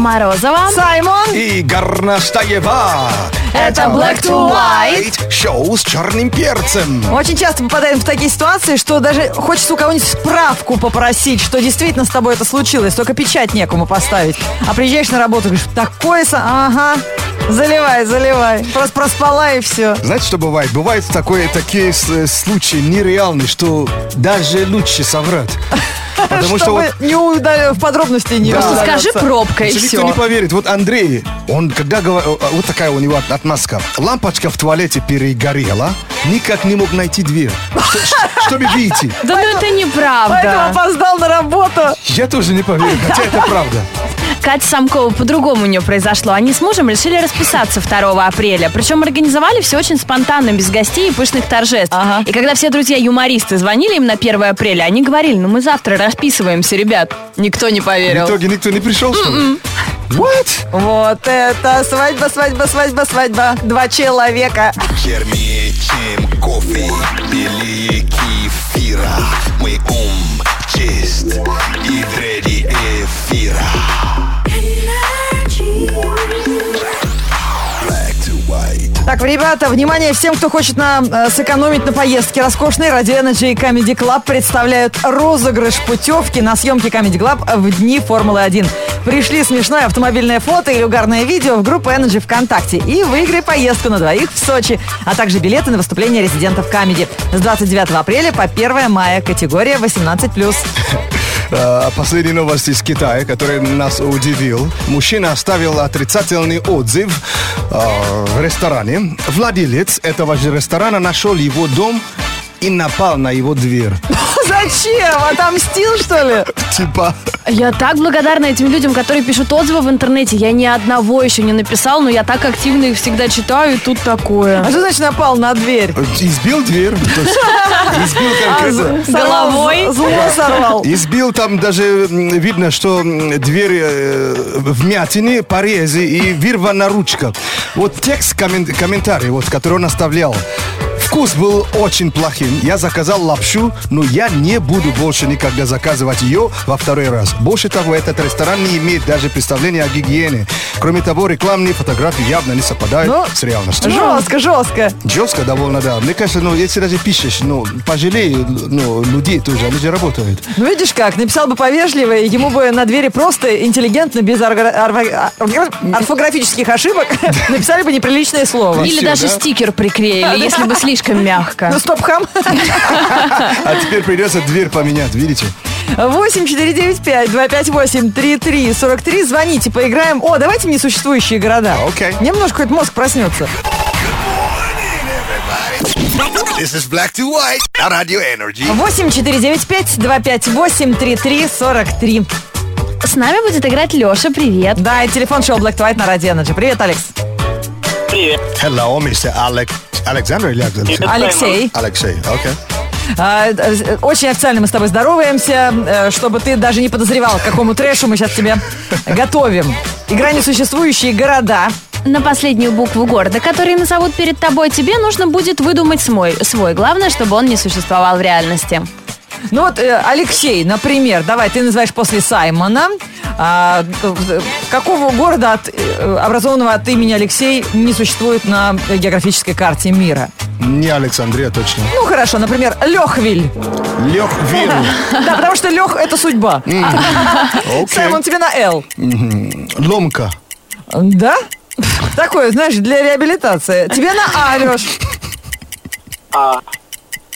Морозова. Саймон. И Горнаштаева. Это Black to White. Шоу с черным перцем. Очень часто попадаем в такие ситуации, что даже хочется у кого-нибудь справку попросить, что действительно с тобой это случилось, только печать некому поставить. А приезжаешь на работу, говоришь, такое... со- Ага, заливай, заливай. Просто проспала и все. Знаете, что бывает? Бывают такое, такие случаи нереальные, что даже лучше соврать. Потому что Чтобы вот не удали- в подробности не Да. Просто скажи пробка и все. никто не поверит, вот Андрей, он когда говорил, вот такая у него отмазка, лампочка в туалете перегорела, никак не мог найти дверь, чтобы выйти. Да ну это Поэтому неправда. опоздал на работу. Я тоже не поверил, хотя это правда. Катя Самкова по-другому у нее произошло. Они с мужем решили расписаться 2 апреля. Причем организовали все очень спонтанно, без гостей и пышных торжеств. Ага. И когда все друзья-юмористы звонили им на 1 апреля, они говорили, ну мы завтра расписываемся, ребят. Никто не В поверил. итоге никто не пришел, что ли? What? Вот это свадьба, свадьба, свадьба, свадьба. Два человека. Чернее, чем кофе, белее кефира Мой ум чист и дреди эфира Так, ребята, внимание всем, кто хочет на, э, сэкономить на поездке. Роскошные Radio Energy и Comedy Club представляют розыгрыш путевки на съемки Comedy Club в дни Формулы-1. Пришли смешное автомобильное фото или угарное видео в группу Energy ВКонтакте и выиграй поездку на двоих в Сочи, а также билеты на выступление резидентов Comedy с 29 апреля по 1 мая, категория 18+. Э, Последние новости из Китая, который нас удивил. Мужчина оставил отрицательный отзыв э, в ресторане. Владелец этого же ресторана нашел его дом и напал на его дверь. Зачем? Отомстил, что ли? Типа, Я так благодарна этим людям, которые пишут отзывы в интернете. Я ни одного еще не написал, но я так активно их всегда читаю, и тут такое. А что значит напал на дверь? избил дверь. Избил конкретно. Сорвал, Головой? Зло сорвал. Избил там даже видно, что дверь э, вмятины, порезы и вырвана ручка. Вот текст коммен- комментарий, вот, который он оставлял. Вкус был очень плохим. Я заказал лапшу, но я не буду больше никогда заказывать ее во второй раз. Больше того, этот ресторан не имеет даже представления о гигиене. Кроме того, рекламные фотографии явно не совпадают Ну, с реальностью. Жестко, жестко. Жестко довольно, да. Мне кажется, ну, если даже пишешь, ну, пожалей, ну, людей тоже, они же работают. Ну, видишь как, написал бы повежливо, и ему бы на двери просто интеллигентно, без орфографических ошибок, написали бы неприличное слово. Или даже да? стикер приклеили, если бы слишком мягко. Ну, стоп, хам. А теперь придется дверь поменять, видите? 8 495 258 3343 Звоните, поиграем. О, давайте в несуществующие города. Окей. Немножко хоть мозг проснется. This is Black to white на Radio Energy 8 495 258 3343 С нами будет играть Леша, привет. Да, и телефон шоу Black to White на Радио Energy. Привет, Алекс. Hello, Mr. Alec... Александр или Алексей? Алексей. Алексей, окей. А, э, Очень официально мы с тобой здороваемся, э, чтобы ты даже не подозревал, к какому трэшу мы сейчас тебя готовим. Игра несуществующие города. На последнюю букву города, который назовут перед тобой, тебе нужно будет выдумать свой. свой. Главное, чтобы он не существовал в реальности. Ну вот, э, Алексей, например, давай, ты называешь после Саймона. А, какого города, от, э, образованного от имени Алексей, не существует на географической карте мира? Не Александрия, точно. Ну, хорошо, например, Лехвиль. Лех Виру. Да, потому что Лех – это судьба. Саймон, тебе на Л. Ломка. Да? Такое, знаешь, для реабилитации. Тебе на А, Леш. А,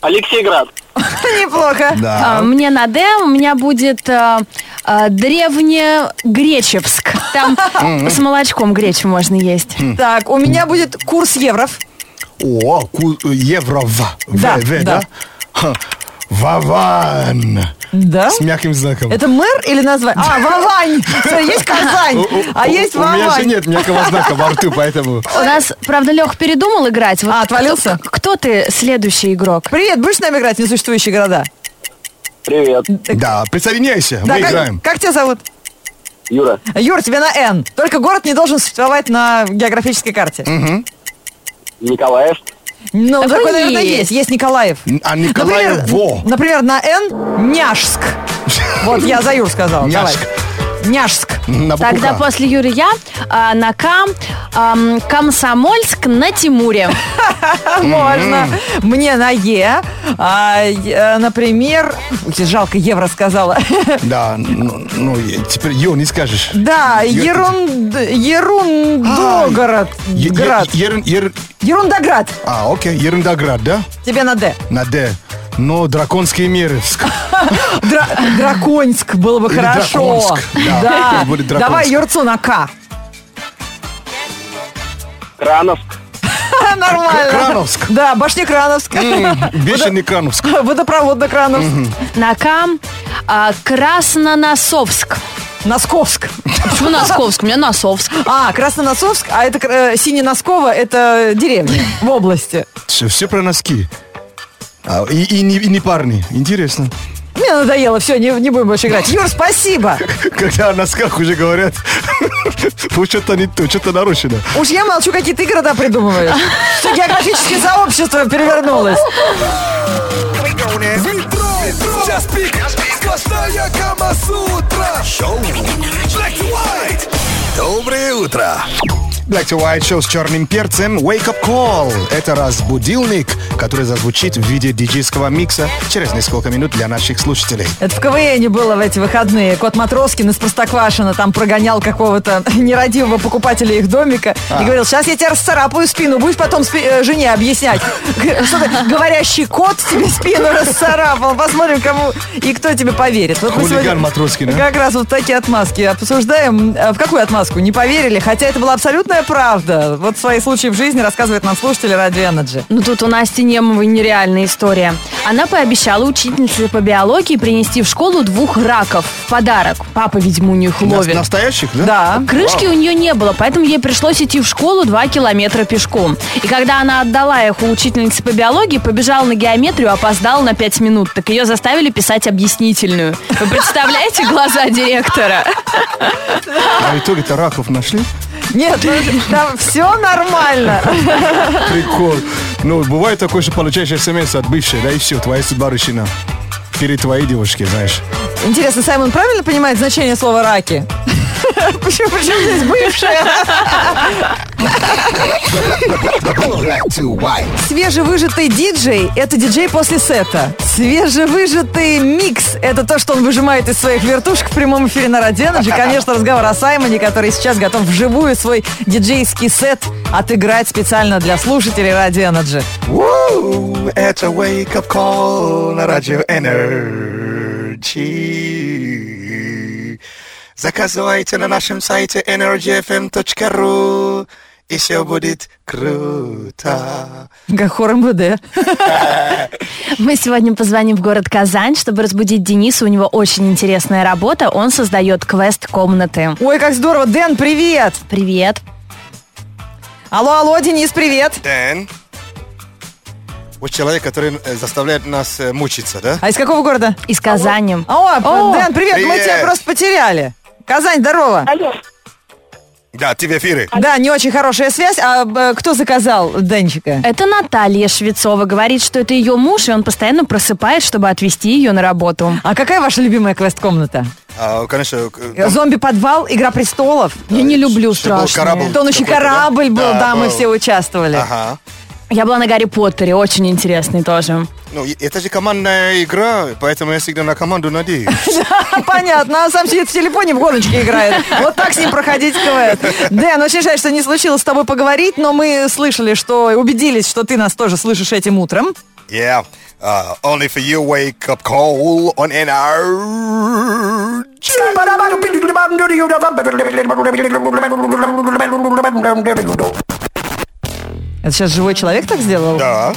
Алексейград. Неплохо. А, Да. мне на Д, у меня будет а, а, Древнегречевск. Там с молочком гречу можно есть. Так, у меня будет курс евров. О, ку- евро в. Да, да. Ваван. Да? С мягким знаком. Это мэр или название? А, Вавань! Смотри, Есть Казань, а есть У меня же Вавань. нет мягкого знака во рту, поэтому... У нас, правда, Лех передумал играть. Вот А, отвалился? Кто, ты следующий игрок? Привет, будешь с нами играть в несуществующие города? Привет, Да, присоединяйся, Да, мы как, играем. как тебя зовут? Юра. Юр, тебе на Н. Только город не должен существовать на географической карте. Николаев. Ну, Такой такой, наверное, есть. есть. Есть Николаев. А Николаево. Например, например, на Н Няшск. Вот я за Юр сказал. Давай. Няшск. На букву Тогда К. после Юры я а, на К. ам, Комсомольск на Тимуре. Можно. Мне на Е. А, э, например, жалко, евро сказала. Да, ну, ну, теперь Ё не скажешь. Да, Ё- ерунд, ерундогород. Е- е- Град. ерун- ер- Ерундоград. А, окей, Ерундоград, да? Тебе на Д. На Д. Но драконские меры. Дра- Драконск было бы хорошо. Да. Давай Юрцу на К. Крановск. Нормально. Крановск. Да, башня Крановск. Бешеный Крановск. Водопроводно Крановск. На К. а, Красноносовск. Носковск. Почему Носковск? У меня Носовск. А, Красноносовск, а это э, Синеноскова, это деревня в области. Все, все про носки. А, и, и не, и не парни. Интересно. Мне надоело, все, не, не будем больше играть. Юр, спасибо. Когда о носках уже говорят, ну что-то не то, что-то нарушено. Уж я молчу, какие ты города придумываешь. Все географическое сообщество перевернулось. Час пик, сплошная Камасутра. Шоу Black to White. Доброе утро. Black to White Show с черным перцем Wake Up Call. Это раз будильник, который зазвучит в виде диджейского микса через несколько минут для наших слушателей. Это в КВН было в эти выходные. Кот Матроскин из Простоквашина там прогонял какого-то нерадивого покупателя их домика и говорил, сейчас я тебе расцарапаю спину, будешь потом спи- э, жене объяснять. Г- Что ты, говорящий кот тебе спину расцарапал. Посмотрим, кому и кто тебе поверит. Вот Хулиган сегодня Матроскин, а? Как раз вот такие отмазки обсуждаем. А В какую отмазку? Не поверили, хотя это была абсолютная правда. Вот свои случаи в жизни рассказывает нам слушатель Радио Energy. Ну тут у Насти Немовой нереальная история. Она пообещала учительнице по биологии принести в школу двух раков в подарок. Папа, видимо, у них ловит. Настоящих, да? Да. Крышки у нее не было, поэтому ей пришлось идти в школу 2 километра пешком. И когда она отдала их у учительницы по биологии, побежала на геометрию, опоздала на 5 минут. Так ее заставили писать объяснительную. Вы представляете глаза директора? А в итоге-то раков нашли? Нет, ну, там все нормально. Прикол. Ну, бывает такое, что получаешь смс от бывшей, да, и все, твоя судьба решена. Перед твоей девушкой, знаешь. Интересно, Саймон правильно понимает значение слова раки? Почему, почему здесь бывшая? Свежевыжатый диджей – это диджей после сета. Свежевыжатый микс – это то, что он выжимает из своих вертушек в прямом эфире на Радио Energy. Конечно, разговор о Саймоне, который сейчас готов вживую свой диджейский сет отыграть специально для слушателей Радио. Уу, Это Wake Up Call на радио Energy. Заказывайте на нашем сайте energyfm.ru и все будет круто. Как хор МВД. Мы сегодня позвоним в город Казань, чтобы разбудить Дениса. У него очень интересная работа. Он создает квест комнаты. Ой, как здорово. Дэн, привет. Привет. Алло, алло, Денис, привет. Дэн, вот человек, который э, заставляет нас э, мучиться, да? А из какого города? Из Казани. О, О, Дэн, привет, мы привет. тебя просто потеряли. Казань, здорово. Да, ты в эфире. Да, не очень хорошая связь. А э, кто заказал Денчика? Это Наталья Швецова. Говорит, что это ее муж, и он постоянно просыпает, чтобы отвезти ее на работу. А какая ваша любимая квест-комната? А, конечно, там, Зомби-подвал, Игра престолов. Я не люблю страшные. корабль Тонущий да? корабль был, да, мы был. все участвовали. Ага. Я была на Гарри Поттере, очень интересный тоже. Ну, это же командная игра, поэтому я всегда на команду надеюсь. Понятно, а сам сидит в телефоне в гоночке играет. Вот так с ним проходить квест. Дэн, очень жаль, что не случилось с тобой поговорить, но мы слышали, что убедились, что ты нас тоже слышишь этим утром. Yeah. Uh, only for you wake up call on energy. Это сейчас живой человек так сделал? Да.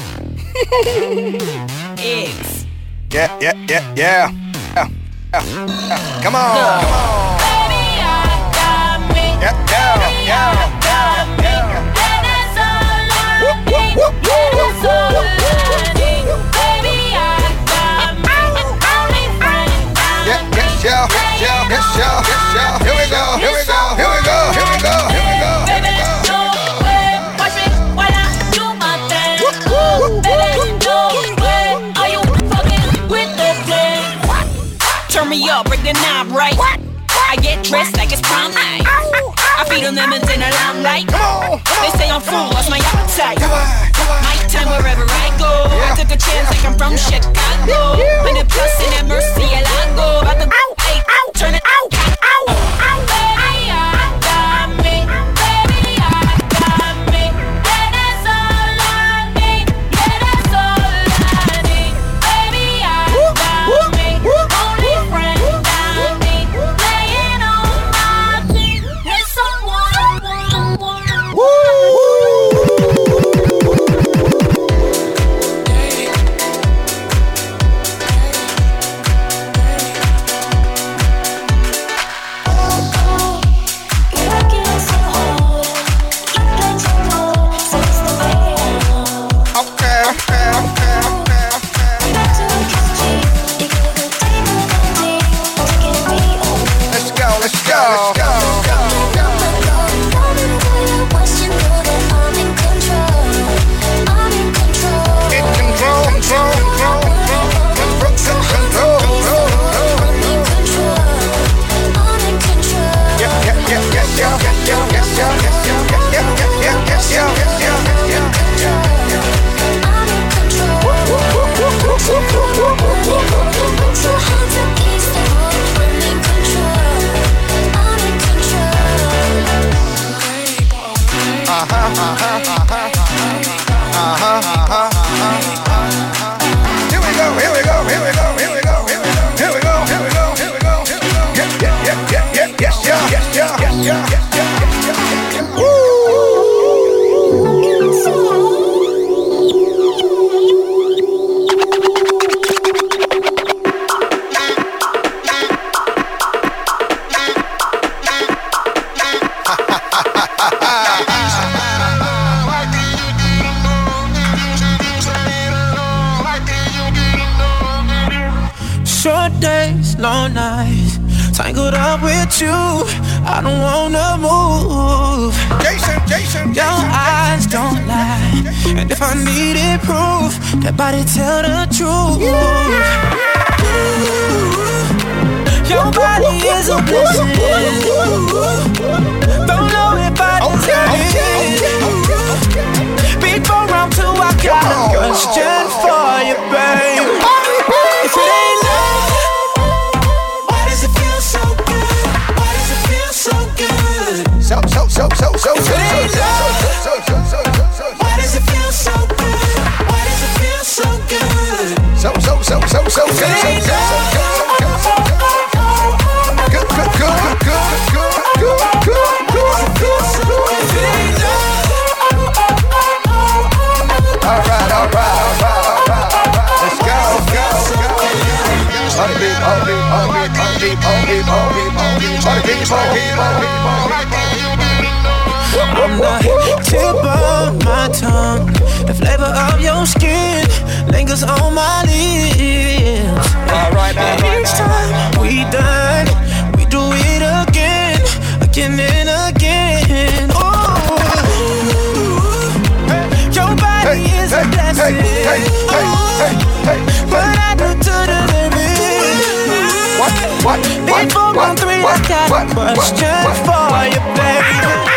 Yeah, yeah, yeah, yeah. Yeah, yeah, yeah. Come on, come on. Yeah, yeah, yeah, yeah, remembered in the limelight. They say I'm full, lost my appetite. My time wherever I go. I took a chance yeah. like I'm from Chicago. When it plus and that mercy. I needed proof, that body tell the truth. Your body is a blessing. Don't know if I deserve it. Before I'm two, I got a question for you, babe. If it ain't love, why does it feel so good? Why does it feel so good? So, so, so, so, so, so good. Good, good, good, good, good, good, good. I'm not tip of my tongue, the flavor of lingers on my lips. All right, And right, each right. time we done, we do it again, again and again. Oh, your body Hey, is hey, a blessing. hey, hey, hey, hey, hey. But I do to the limit. What, what, what, Before what, I'm three, what, I got what, what, what, for what? you, baby.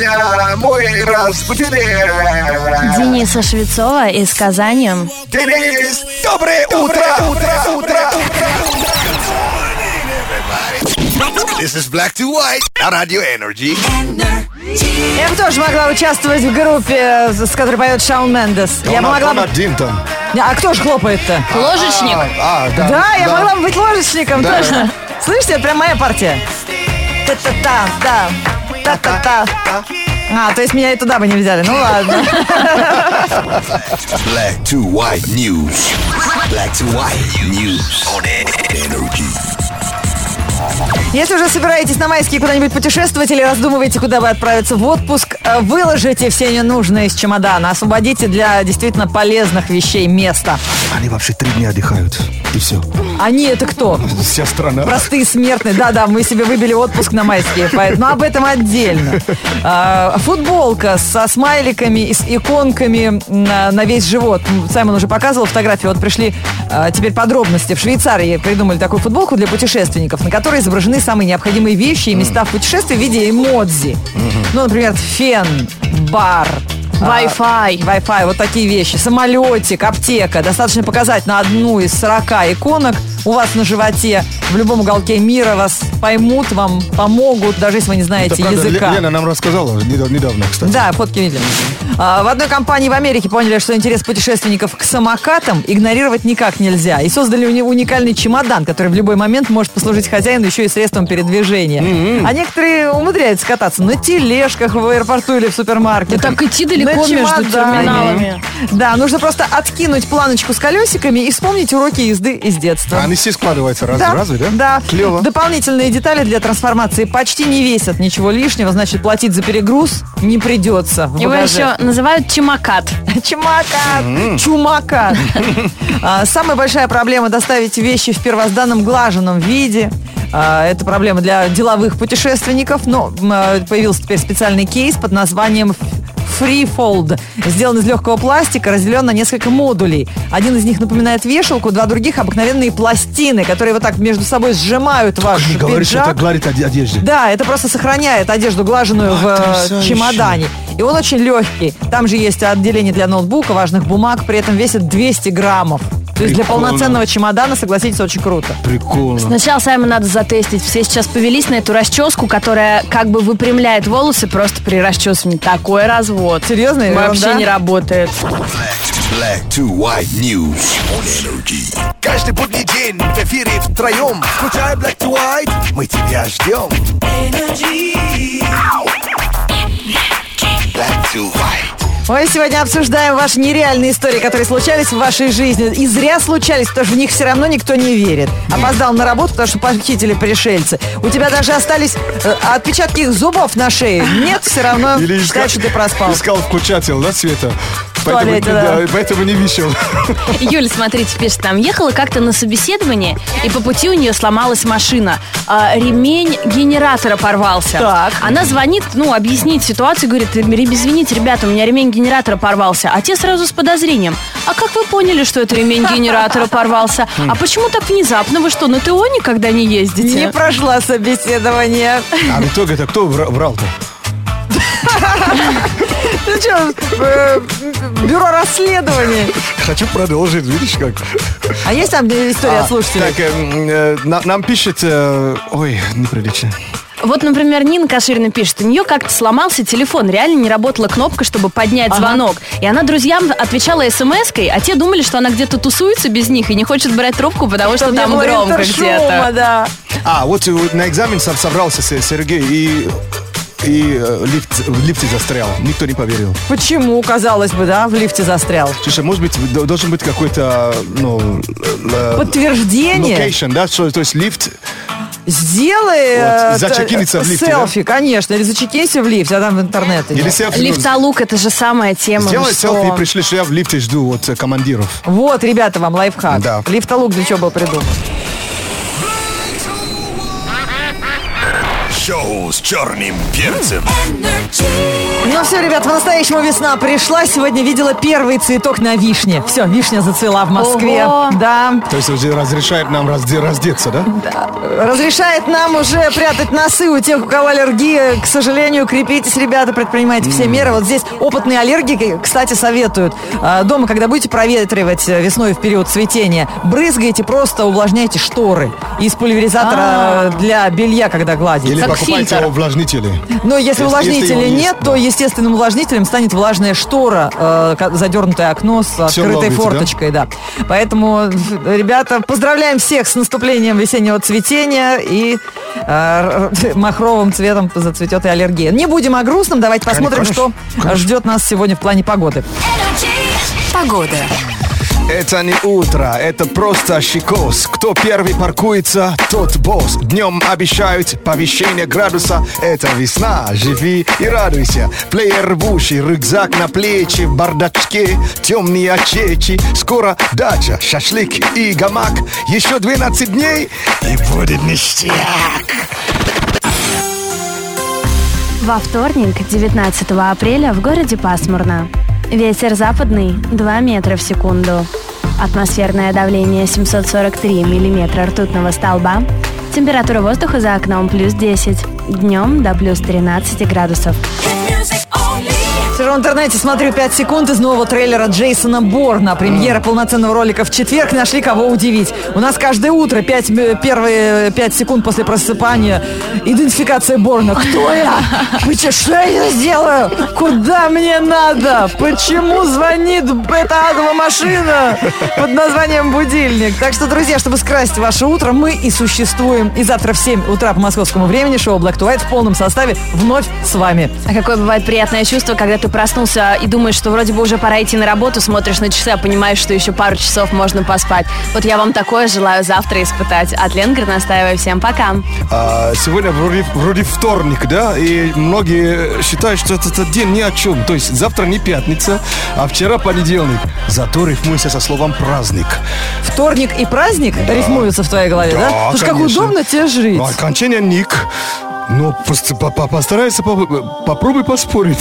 Сегодня мой разбудили. Дениса Швецова из Казани. Денис, доброе утро, утро, утро, This is Black to White на Radio Energy. Я бы тоже могла участвовать в группе, с которой поет Шаун Мендес. Я бы Он- могла бы... один там. А кто же хлопает-то? Ложечник. А, да. Да, я могла бы быть ложечником, Да. точно. Слышите, это прям моя партия. Та-та-та, да. Та-та-та. А, то есть меня и туда бы не взяли. Ну ладно. Black to White News. Black to White News on Energy. Если уже собираетесь на майские куда-нибудь путешествовать или раздумываете, куда вы отправиться в отпуск, э, выложите все ненужное из чемодана, освободите для действительно полезных вещей место. Они вообще три дня отдыхают. И все. Они это кто? Вся страна. Простые смертные. Да-да, мы себе выбили отпуск на майские, поэтому об этом отдельно. А, Футболка со смайликами и с иконками на, на весь живот. Саймон уже показывал фотографии. Вот пришли а, теперь подробности. В Швейцарии придумали такую футболку для путешественников, на которой изображены самые необходимые вещи и места в путешествии в виде эмодзи. Ну, например, фен, бар, а, Wi-Fi. Wi-Fi, вот такие вещи. Самолетик, аптека. Достаточно показать на одну из 40 иконок у вас на животе. В любом уголке мира вас поймут, вам помогут, даже если вы не знаете Это правда, языка. Ле- Лена нам рассказала недав- недавно, кстати. Да, фотки видели. А, в одной компании в Америке поняли, что интерес путешественников к самокатам игнорировать никак нельзя. И создали у него уникальный чемодан, который в любой момент может послужить хозяину еще и средством передвижения. А некоторые умудряются кататься на тележках в аэропорту или в супермаркете. Да так идти далеко На между терминалами. Да, нужно просто откинуть планочку с колесиками и вспомнить уроки езды из детства. Они все складываются раз, Да, разве, да? Да. Клево. Дополнительные детали для трансформации почти не весят ничего лишнего, значит, платить за перегруз не придется. в Его багаже. еще называют чемокат. Чумакат. Чумакат. А, Самая большая проблема доставить вещи в первозданном глаженном виде. А, Это проблема для деловых путешественников, но а, появился теперь специальный кейс под названием Freefold. Сделан из легкого пластика, разделен на несколько модулей. Один из них напоминает вешалку, два других обыкновенные пластины, которые вот так между собой сжимают ваш Не говори, что это пиджак. гладит оде- одежде. Да, это просто сохраняет одежду глаженную в э, чемодане. И он очень легкий. Там же есть отделение для ноутбука, важных бумаг, при этом весит 200 граммов. То есть для полноценного чемодана, согласитесь, очень круто. Прикольно. Сначала Саймон надо затестить. Все сейчас повелись на эту расческу, которая как бы выпрямляет волосы просто при расчесывании. Такой развод. Серьезно? Вообще Ерунда? не работает. Black to white news on energy. Каждый будний день в эфире втроем Включай Black to White, мы тебя ждем Black to white. Мы сегодня обсуждаем ваши нереальные истории, которые случались в вашей жизни. И зря случались, потому что в них все равно никто не верит. Опоздал на работу, потому что похитили пришельцы. У тебя даже остались э, отпечатки их зубов на шее. Нет, все равно Или считают, что ты проспал. искал включатель, да, Света? Туалете, поэтому, да. поэтому не вышел. Юль, смотрите, пишет, там ехала как-то на собеседование, и по пути у нее сломалась машина. А, ремень генератора порвался. Так. Она звонит, ну, объяснить ситуацию, говорит, «Ре- извините, ребята, у меня ремень генератора порвался. А те сразу с подозрением. А как вы поняли, что это ремень генератора порвался? А почему так внезапно? Вы что, на ТО никогда не ездите? Не прошла собеседование. А в итоге это кто вра- врал-то? Ну что, э, бюро расследований. Хочу продолжить, видишь как? А есть там история А, от слушателей? Так, э, э, на- нам пишет... э, ой, неприлично. Вот, например, Нина Каширина пишет, у нее как-то сломался телефон, реально не работала кнопка, чтобы поднять звонок. И она друзьям отвечала смс-кой, а те думали, что она где-то тусуется без них и не хочет брать трубку, потому что Чтобы не там громко где-то. да. А, вот на экзамен со- собрался Се- Сергей и... И э, лифт, в лифте застрял. Никто не поверил. Почему, казалось бы, да, в лифте застрял? Слушай, может быть, д- должен быть какой-то, ну... э, Подтверждение? Location, да? Что, то есть лифт... Сделай Вот, э, зачекиниться в лифте, селфи, конечно, или зачекинься в лифте, а там в интернет. идет. Или селфи. ну, Лифтолук, это же самая тема. Сделай вы что? селфи и пришли, что я в лифте жду вот э, командиров. Вот, ребята, вам лайфхак. Да. Лифтолук для чего был придуман? Шоу с черным перцем. Ну все, ребят, по-настоящему весна пришла. Сегодня видела первый цветок на вишне. Все, вишня зацвела в Москве. Ого. Да. То есть уже разрешает нам разде- раздеться, да? Разрешает нам уже прятать носы у тех, у кого аллергия. К сожалению, крепитесь, ребята, предпринимайте все меры. Вот здесь опытные аллергики, кстати, советуют. а, Дома, когда будете проветривать э, весной в период цветения, брызгайте, просто увлажняйте шторы из пульверизатора для белья, когда гладите. Или Как покупайте фильтр. увлажнители. Но если Если- увлажнителя если нет, есть, то да. естественным увлажнителем станет влажная штора, э, задернутое окно с открытой ловите, да? форточкой, да? Поэтому, ребята, поздравляем всех с наступлением весеннего цветения и э, махровым цветом зацветет и аллергия. Не будем о грустном, давайте посмотрим, конечно, что ждет нас сегодня в плане погоды. Погода. Это не утро, это просто щекос. Кто первый паркуется, тот босс. Днем обещают повещение градуса. Это весна, живи и радуйся. Плеер в уши, рюкзак на плечи, в бардачке, темные очечи. Скоро дача, шашлык и гамак. Еще 12 дней и будет ништяк. Во вторник, 19 апреля, в городе пасмурно. Ветер западный 2 метра в секунду. Атмосферное давление 743 миллиметра ртутного столба. Температура воздуха за окном плюс 10. Днем до плюс 13 градусов. Сижу в интернете, смотрю 5 секунд из нового трейлера Джейсона Борна. Премьера полноценного ролика в четверг. Нашли кого удивить. У нас каждое утро 5, м- первые 5 секунд после просыпания идентификация Борна. Кто я? Вы че, что я сделаю? Куда мне надо? Почему звонит эта адова машина под названием будильник? Так что, друзья, чтобы скрасить ваше утро, мы и существуем. И завтра в 7 утра по московскому времени шоу Black to White в полном составе вновь с вами. А какое бывает приятное чувство, когда ты проснулся и думаешь, что вроде бы уже пора идти на работу, смотришь на часы, а понимаешь, что еще пару часов можно поспать. Вот я вам такое желаю завтра испытать. От Лен Горностаевой всем пока. А, сегодня вроде, вроде вторник, да, и многие считают, что этот, этот день ни о чем. То есть завтра не пятница, а вчера понедельник. Зато рифмуется со словом праздник. Вторник и праздник рифмуются в твоей голове, да? Да, Слушай, как конечно. удобно тебе жить. Ну, окончание ник. Ну, по- по- постарайся, по- попробуй поспорить.